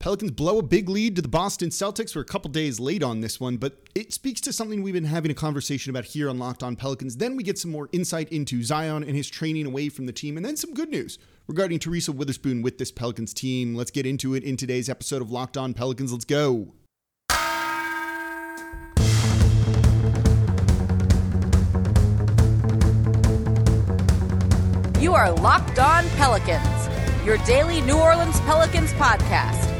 Pelicans blow a big lead to the Boston Celtics. We're a couple days late on this one, but it speaks to something we've been having a conversation about here on Locked On Pelicans. Then we get some more insight into Zion and his training away from the team, and then some good news regarding Teresa Weatherspoon with this Pelicans team. Let's get into it in today's episode of Locked On Pelicans. Let's go. You are Locked On Pelicans, your daily New Orleans Pelicans podcast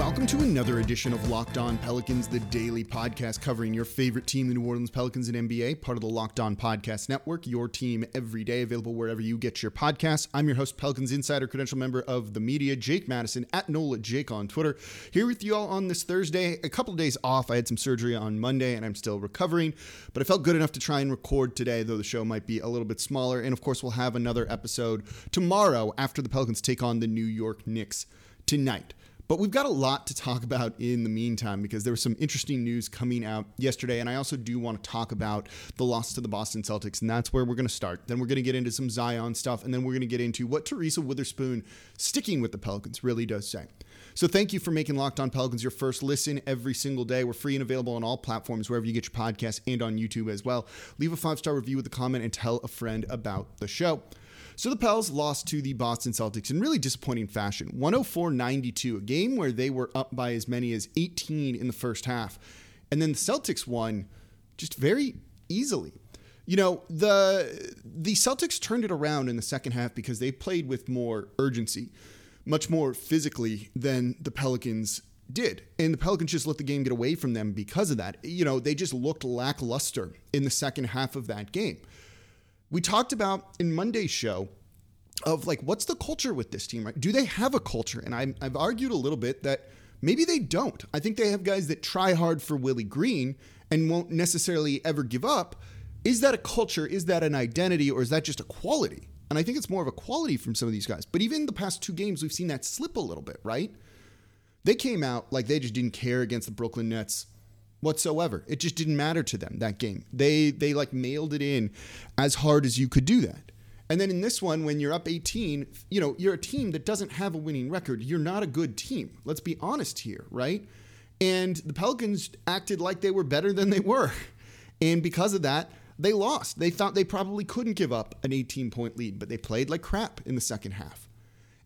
Welcome to another edition of Locked On Pelicans, the daily podcast covering your favorite team, the New Orleans Pelicans and NBA, part of the Locked On Podcast Network, your team every day, available wherever you get your podcasts. I'm your host, Pelicans Insider, credential member of the media, Jake Madison, at NOLA Jake on Twitter. Here with you all on this Thursday, a couple of days off. I had some surgery on Monday and I'm still recovering, but I felt good enough to try and record today, though the show might be a little bit smaller. And of course, we'll have another episode tomorrow after the Pelicans take on the New York Knicks tonight. But we've got a lot to talk about in the meantime because there was some interesting news coming out yesterday. And I also do want to talk about the loss to the Boston Celtics. And that's where we're going to start. Then we're going to get into some Zion stuff. And then we're going to get into what Teresa Weatherspoon sticking with the Pelicans really does say. So thank you for making Locked On Pelicans your first listen every single day. We're free and available on all platforms, wherever you get your podcasts and on YouTube as well. Leave a five star review with a comment and tell a friend about the show. So the Pels lost to the Boston Celtics in really disappointing fashion 104 92, a game where they were up by as many as 18 in the first half. And then the Celtics won just very easily. You know, the the Celtics turned it around in the second half because they played with more urgency, much more physically than the Pelicans did. And the Pelicans just let the game get away from them because of that. You know, they just looked lackluster in the second half of that game we talked about in Monday's show of like what's the culture with this team right? Do they have a culture? And i have argued a little bit that maybe they don't. I think they have guys that try hard for willie green and won't necessarily ever give up. Is that a culture? Is that an identity? Or is that just a quality? And i think it's more of a quality from some of these guys. But even the past two games we've seen that slip a little bit right? They came out like they just didn't care against the brooklyn nets whatsoever. It just didn't matter to them that game. They they like mailed it in as hard as you could do that. And then in this one, when you're up 18, you know, you're a team that doesn't have a winning record. You're not a good team. Let's be honest here, right? And the Pelicans acted like they were better than they were. And because of that, they lost. They thought they probably couldn't give up an 18 point lead, but they played like crap in the second half.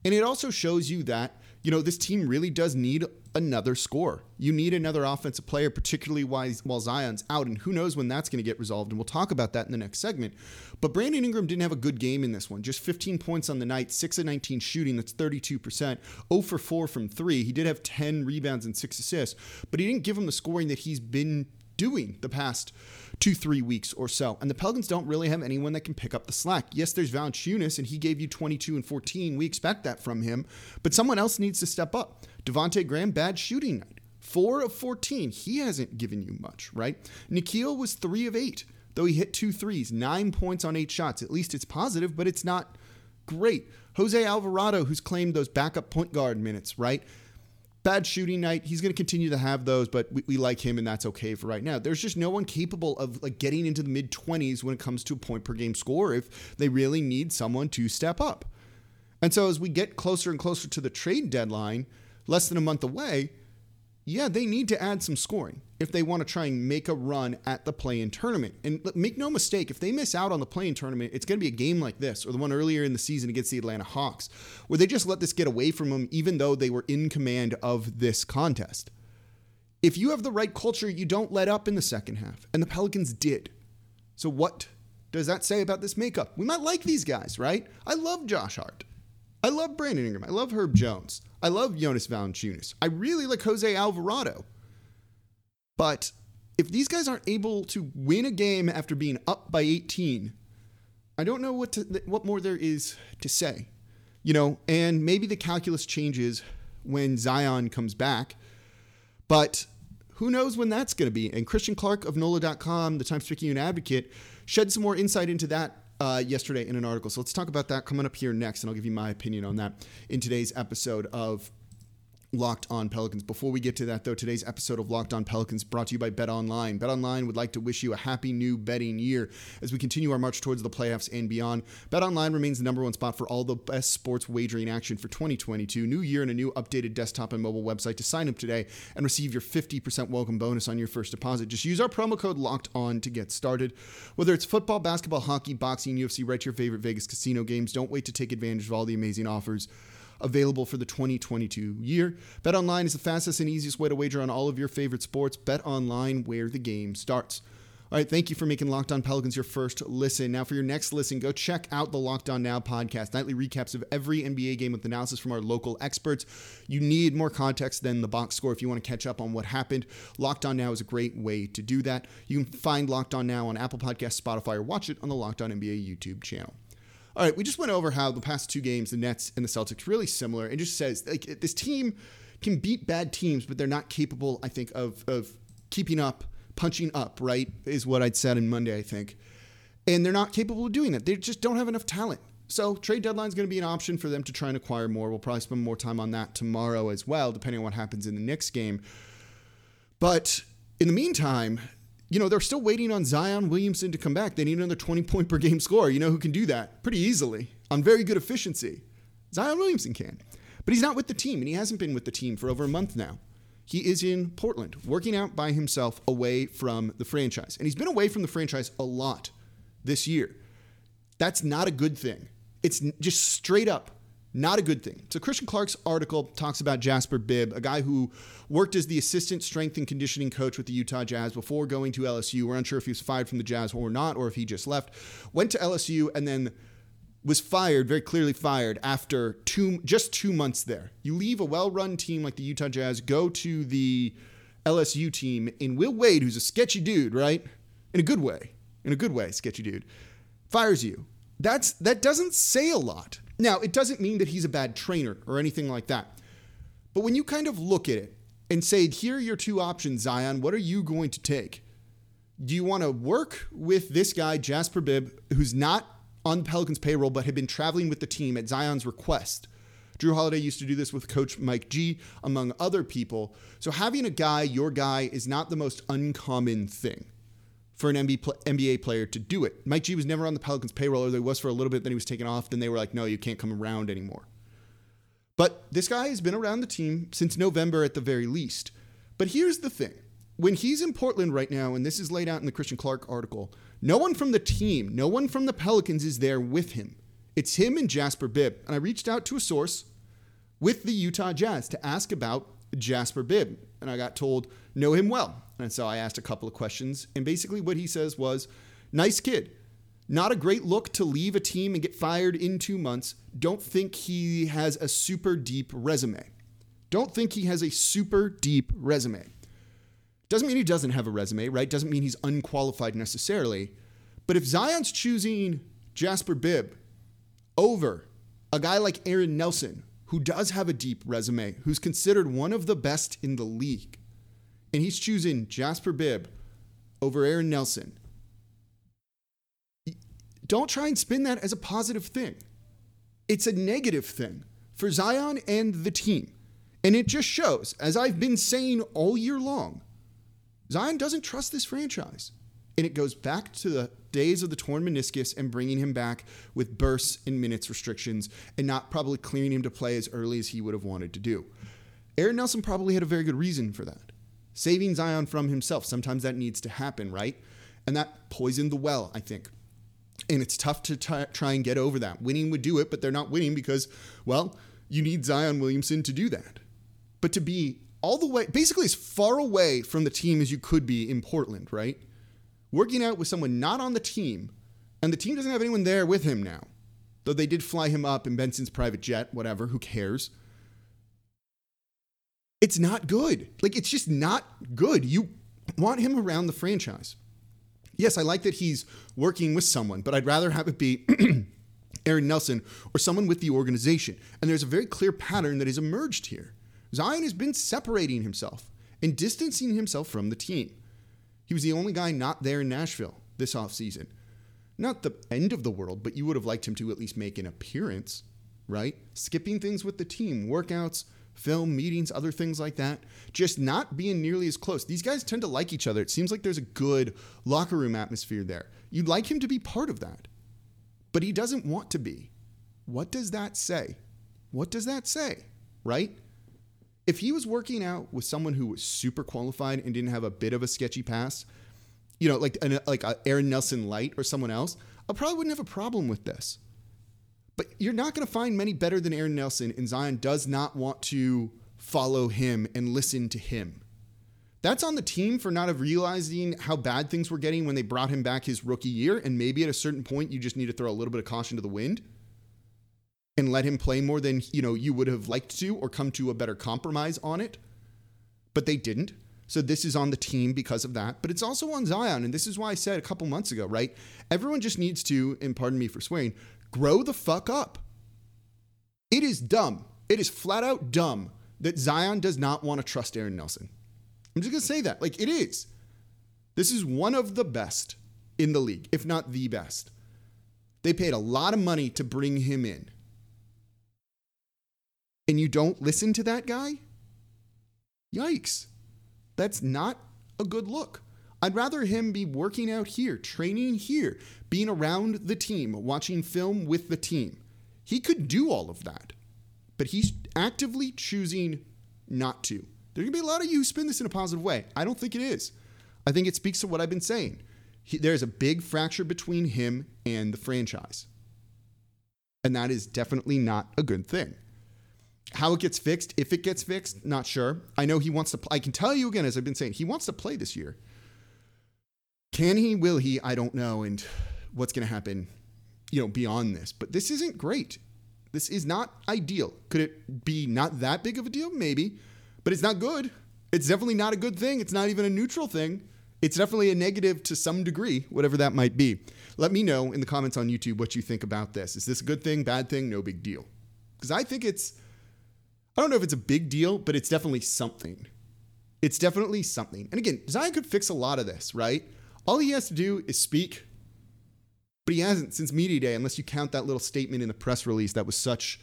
And it also shows you that you know, this team really does need another score. You need another offensive player, particularly while, Zion's out, and who knows when that's going to get resolved. And we'll talk about that in the next segment. But Brandon Ingram didn't have a good game in this one. Just 15 points on the night, 6 of 19 shooting, that's 32%, 0 for 4 from 3. He did have 10 rebounds and 6 assists, but he didn't give him the scoring that he's been doing the past two, three weeks or so. And the Pelicans don't really have anyone that can pick up the slack. Yes, there's Valanciunas, and he gave you 22 and 14. We expect that from him, but someone else needs to step up. Devonte Graham, bad shooting night. Four of 14. He hasn't given you much, right? Nickeil was three of eight, though he hit two threes, nine points on eight shots. At least it's positive, but it's not great. Jose Alvarado, who's claimed those backup point guard minutes, right? Bad shooting night. He's going to continue to have those, but we, we, like him, and that's okay for right now. There's just no one capable of like getting into the mid 20s when it comes to a point per game score if they really need someone to step up. And so as we get closer and closer to the trade deadline, less than a month away, yeah, they need to add some scoring if they want to try and make a run at the play-in tournament. And make no mistake, if they miss out on the play-in tournament, it's going to be a game like this or the one earlier in the season against the Atlanta Hawks, where they just let this get away from them, even though they were in command of this contest. If you have the right culture, you don't let up in the second half, and the Pelicans did. So what does that say about this makeup? We might like these guys, right? I love Josh Hart. I love Brandon Ingram. I love Herb Jones. I love Jonas Valanciunas. I really like Jose Alvarado. But if these guys aren't able to win a game after being up by 18, I don't know what to, what more there is to say. You know, and maybe the calculus changes when Zion comes back. But who knows when that's going to be? And Christian Clark of NOLA.com, the Times Picayune Advocate, shed some more insight into that uh, yesterday in an article. So let's talk about that coming up here next, and I'll give you my opinion on that in today's episode of Locked On Pelicans. Before we get to that, though, today's episode of Locked On Pelicans brought to you by Bet Online. Bet Online would like to wish you a happy new betting year as we continue our march towards the playoffs and beyond. Bet Online remains the number one spot for all the best sports wagering action for 2022. New year and a new updated desktop and mobile website to sign up today and receive your 50% welcome bonus on your first deposit. Just use our promo code Locked On to get started. Whether it's football, basketball, hockey, boxing, UFC, right your favorite Vegas casino games, don't wait to take advantage of all the amazing offers available for the 2022 year. Bet online is the fastest and easiest way to wager on all of your favorite sports. Bet online where the game starts. All right, thank you for making Locked On Pelicans your first listen. Now, for your next listen, go check out the Locked On Now podcast, nightly recaps of every NBA game with analysis from our local experts. You need more context than the box score if you want to catch up on what happened. Locked On Now is a great way to do that. You can find Locked On Now on Apple Podcasts, Spotify, or watch it on the Locked On NBA YouTube channel. All right, we just went over how the past two games, the Nets and the Celtics, really similar, and just says like this team can beat bad teams, but they're not capable, I think, of of keeping up, punching up. Right, is what I'd said on Monday, I think, and they're not capable of doing that. They just don't have enough talent. So trade deadline is going to be an option for them to try and acquire more. We'll probably spend more time on that tomorrow as well, depending on what happens in the next game. But in the meantime, you know, they're still waiting on Zion Williamson to come back. They need another 20 point per game score. You know who can do that pretty easily on very good efficiency? Zion Williamson can. But he's not with the team, and he hasn't been with the team for over a month now. He is in Portland, working out by himself away from the franchise. And he's been away from the franchise a lot this year. That's not a good thing. It's just straight up not a good thing. So Christian Clark's article talks about Jasper Bibb, a guy who worked as the assistant strength and conditioning coach with the Utah Jazz before going to LSU. We're unsure if he was fired from the Jazz or not, or if he just left. Went to LSU and then was fired, very clearly fired after two just two months there. You leave a well-run team like the Utah Jazz, go to the LSU team in Will Wade, who's a sketchy dude, right? In a good way. In a good way, sketchy dude. Fires you. That's that doesn't say a lot. Now, it doesn't mean that he's a bad trainer or anything like that. But when you kind of look at it and say, here are your two options, Zion, what are you going to take? Do you want to work with this guy, Jasper Bibb, who's not on Pelicans payroll, but had been traveling with the team at Zion's request? Jrue Holiday used to do this with coach Mike G, among other people. So having a guy, your guy, is not the most uncommon thing for an NBA player to do it. Mike G was never on the Pelicans payroll, or there was for a little bit, then he was taken off. Then they were like, no, you can't come around anymore. But this guy has been around the team since November at the very least. But here's the thing when he's in Portland right now, and this is laid out in the Christian Clark article, no one from the team, no one from the Pelicans is there with him. It's him and Jasper Bibb. And I reached out to a source with the Utah Jazz to ask about Jasper Bibb. And I got told, know him well. And so I asked a couple of questions. And basically, what he says was, nice kid. Not a great look to leave a team and get fired in two months. Don't think he has a super deep resume. Don't think he has a super deep resume. Doesn't mean he doesn't have a resume, right? Doesn't mean he's unqualified necessarily. But if Zion's choosing Jasper Bibb over a guy like Aaron Nelson, who does have a deep resume, who's considered one of the best in the league, and he's choosing Jasper Bibb over Aaron Nelson, don't try and spin that as a positive thing. It's a negative thing for Zion and the team. And it just shows, as I've been saying all year long, Zion doesn't trust this franchise. And it goes back to the days of the torn meniscus and bringing him back with bursts and minutes restrictions and not probably clearing him to play as early as he would have wanted to do. Aaron Nelson probably had a very good reason for that. Saving Zion from himself. Sometimes that needs to happen, right? And that poisoned the well, I think. And it's tough to t- try and get over that. Winning would do it, but they're not winning because, well, you need Zion Williamson to do that. But to be all the way, basically as far away from the team as you could be in Portland, right? Working out with someone not on the team, and the team doesn't have anyone there with him now. Though they did fly him up in Benson's private jet, whatever, who cares? It's not good. Like, it's just not good. You want him around the franchise. Yes, I like that he's working with someone, but I'd rather have it be Aaron Nelson or someone with the organization. And there's a very clear pattern that has emerged here. Zion has been separating himself and distancing himself from the team. He was the only guy not there in Nashville this offseason. Not the end of the world, but you would have liked him to at least make an appearance, right? Skipping things with the team, workouts, film, meetings, other things like that, just not being nearly as close. These guys tend to like each other. It seems like there's a good locker room atmosphere there. You'd like him to be part of that, but he doesn't want to be. What does that say? What does that say? Right? If he was working out with someone who was super qualified and didn't have a bit of a sketchy pass, you know, like an, like a Aaron Nelson Light or someone else, I probably wouldn't have a problem with this. But you're not going to find many better than Aaron Nelson, and Zion does not want to follow him and listen to him. That's on the team for not realizing how bad things were getting when they brought him back his rookie year. And maybe at a certain point, you just need to throw a little bit of caution to the wind and let him play more than you know you would have liked to, or come to a better compromise on it. But they didn't. So this is on the team because of that, but it's also on Zion. And this is why I said a couple months ago, right? Everyone just needs to, and pardon me for swearing, grow the fuck up. It is dumb. It is flat out dumb that Zion does not want to trust Aaron Nelson. I'm just going to say that. Like, it is. This is one of the best in the league, if not the best. They paid a lot of money to bring him in. And you don't listen to that guy? Yikes. That's not a good look. I'd rather him be working out here, training here, being around the team, watching film with the team. He could do all of that, but he's actively choosing not to. There's gonna be a lot of you who spin this in a positive way. I don't think it is. I think it speaks to what I've been saying. He, there's a big fracture between him and the franchise. And that is definitely not a good thing. How it gets fixed, if it gets fixed, not sure. I know he wants to play. I can tell you again, as I've been saying, he wants to play this year. Can he? Will he? I don't know. And what's going to happen, you know, beyond this. But this isn't great. This is not ideal. Could it be not that big of a deal? Maybe. But it's not good. It's definitely not a good thing. It's not even a neutral thing. It's definitely a negative to some degree, whatever that might be. Let me know in the comments on YouTube what you think about this. Is this a good thing, bad thing, no big deal? Because I think it's, I don't know if it's a big deal, but it's definitely something. It's definitely something. And again, Zion could fix a lot of this, right? All he has to do is speak, but he hasn't since Media Day, unless you count that little statement in the press release that was such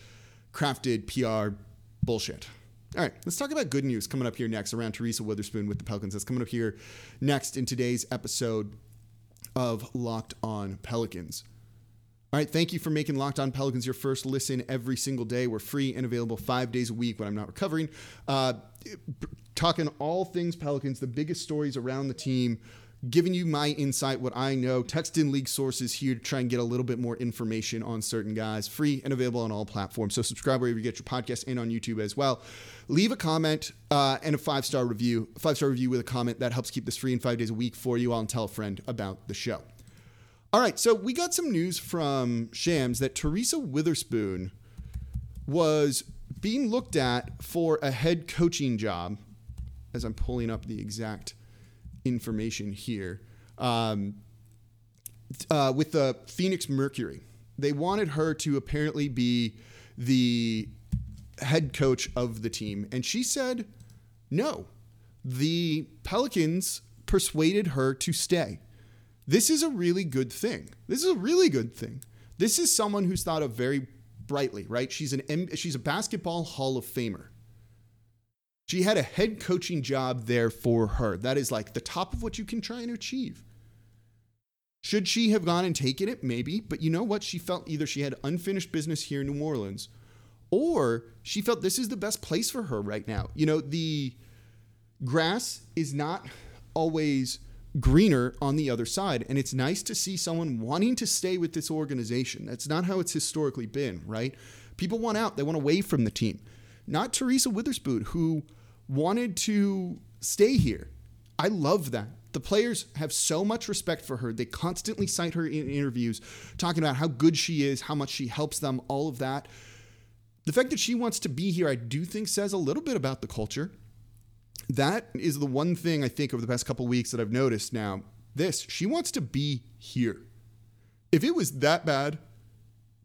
crafted PR bullshit. All right, let's talk about good news coming up here next around Teresa Weatherspoon with the Pelicans. That's coming up here next in today's episode of Locked On Pelicans. All right, thank you for making Locked On Pelicans your first listen every single day. We're free and available five days a week when I'm not recovering. Uh, talking all things Pelicans, the biggest stories around the team, giving you my insight, what I know. Text in league sources here to try and get a little bit more information on certain guys. Free and available on all platforms. So subscribe wherever you get your podcast and on YouTube as well. Leave a comment uh, and a five star review. Five star review with a comment that helps keep this free and five days a week for you. I'll tell a friend about the show. All right, so we got some news from Shams that Teresa Weatherspoon was being looked at for a head coaching job. As I'm pulling up the exact information here um, uh, with the Phoenix Mercury. They wanted her to apparently be the head coach of the team, and she said no. The Pelicans persuaded her to stay. This is a really good thing. This is a really good thing. This is someone who's thought of very brightly, right? She's an she's a basketball Hall of Famer. She had a head coaching job there for her. That is like the top of what you can try and achieve. Should she have gone and taken it? Maybe. But you know what? She felt either she had unfinished business here in New Orleans or she felt this is the best place for her right now. You know, the grass is not always greener on the other side. And it's nice to see someone wanting to stay with this organization. That's not how it's historically been, right? People want out, they want away from the team. Not Teresa Weatherspoon, who wanted to stay here. I love that. The players have so much respect for her. They constantly cite her in interviews, talking about how good she is, how much she helps them, all of that. The fact that she wants to be here, I do think says a little bit about the culture. That is the one thing I think over the past couple weeks that I've noticed now. This, she wants to be here. If it was that bad,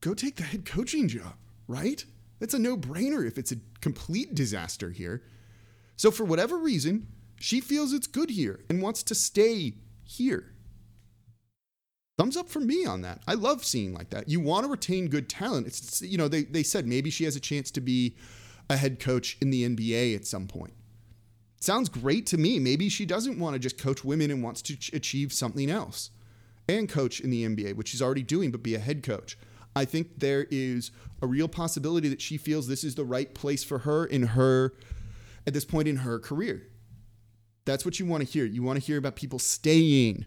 go take the head coaching job, right? That's a no brainer if it's a complete disaster here. So, for whatever reason, she feels it's good here and wants to stay here. Thumbs up for me on that. I love seeing like that. You want to retain good talent. It's you know they they said maybe she has a chance to be a head coach in the NBA at some point. Sounds great to me. Maybe she doesn't want to just coach women and wants to achieve something else and coach in the NBA, which she's already doing, but be a head coach. I think there is a real possibility that she feels this is the right place for her in her at this point in her career. That's what you want to hear. You want to hear about people staying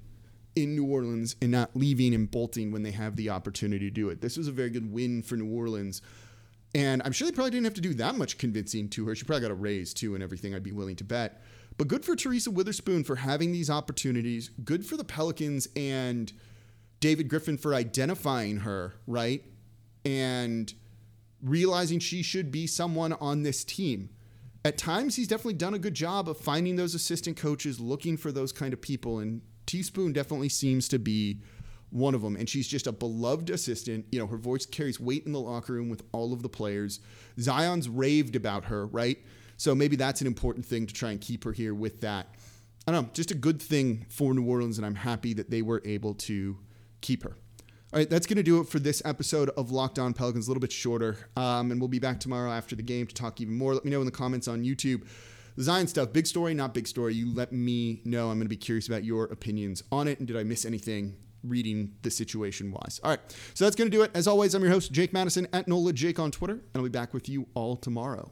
in New Orleans and not leaving and bolting when they have the opportunity to do it. This was a very good win for New Orleans. And I'm sure they probably didn't have to do that much convincing to her. She probably got a raise too and everything, I'd be willing to bet. But good for Teresa Weatherspoon for having these opportunities. Good for the Pelicans and David Griffin for identifying her, right? And realizing she should be someone on this team. At times, he's definitely done a good job of finding those assistant coaches, looking for those kind of people. And Teaspoon definitely seems to be one of them. And she's just a beloved assistant. You know, her voice carries weight in the locker room with all of the players. Zion's raved about her, right? So maybe that's an important thing to try and keep her here with that. I don't know, just a good thing for New Orleans, and I'm happy that they were able to keep her. All right, that's going to do it for this episode of Locked On Pelicans, a little bit shorter. Um, and we'll be back tomorrow after the game to talk even more. Let me know in the comments on YouTube. The Zion stuff, big story, not big story. You let me know. I'm going to be curious about your opinions on it. And did I miss anything reading the situation wise? All right, so that's going to do it. As always, I'm your host, Jake Madison at NOLA Jake on Twitter, and I'll be back with you all tomorrow.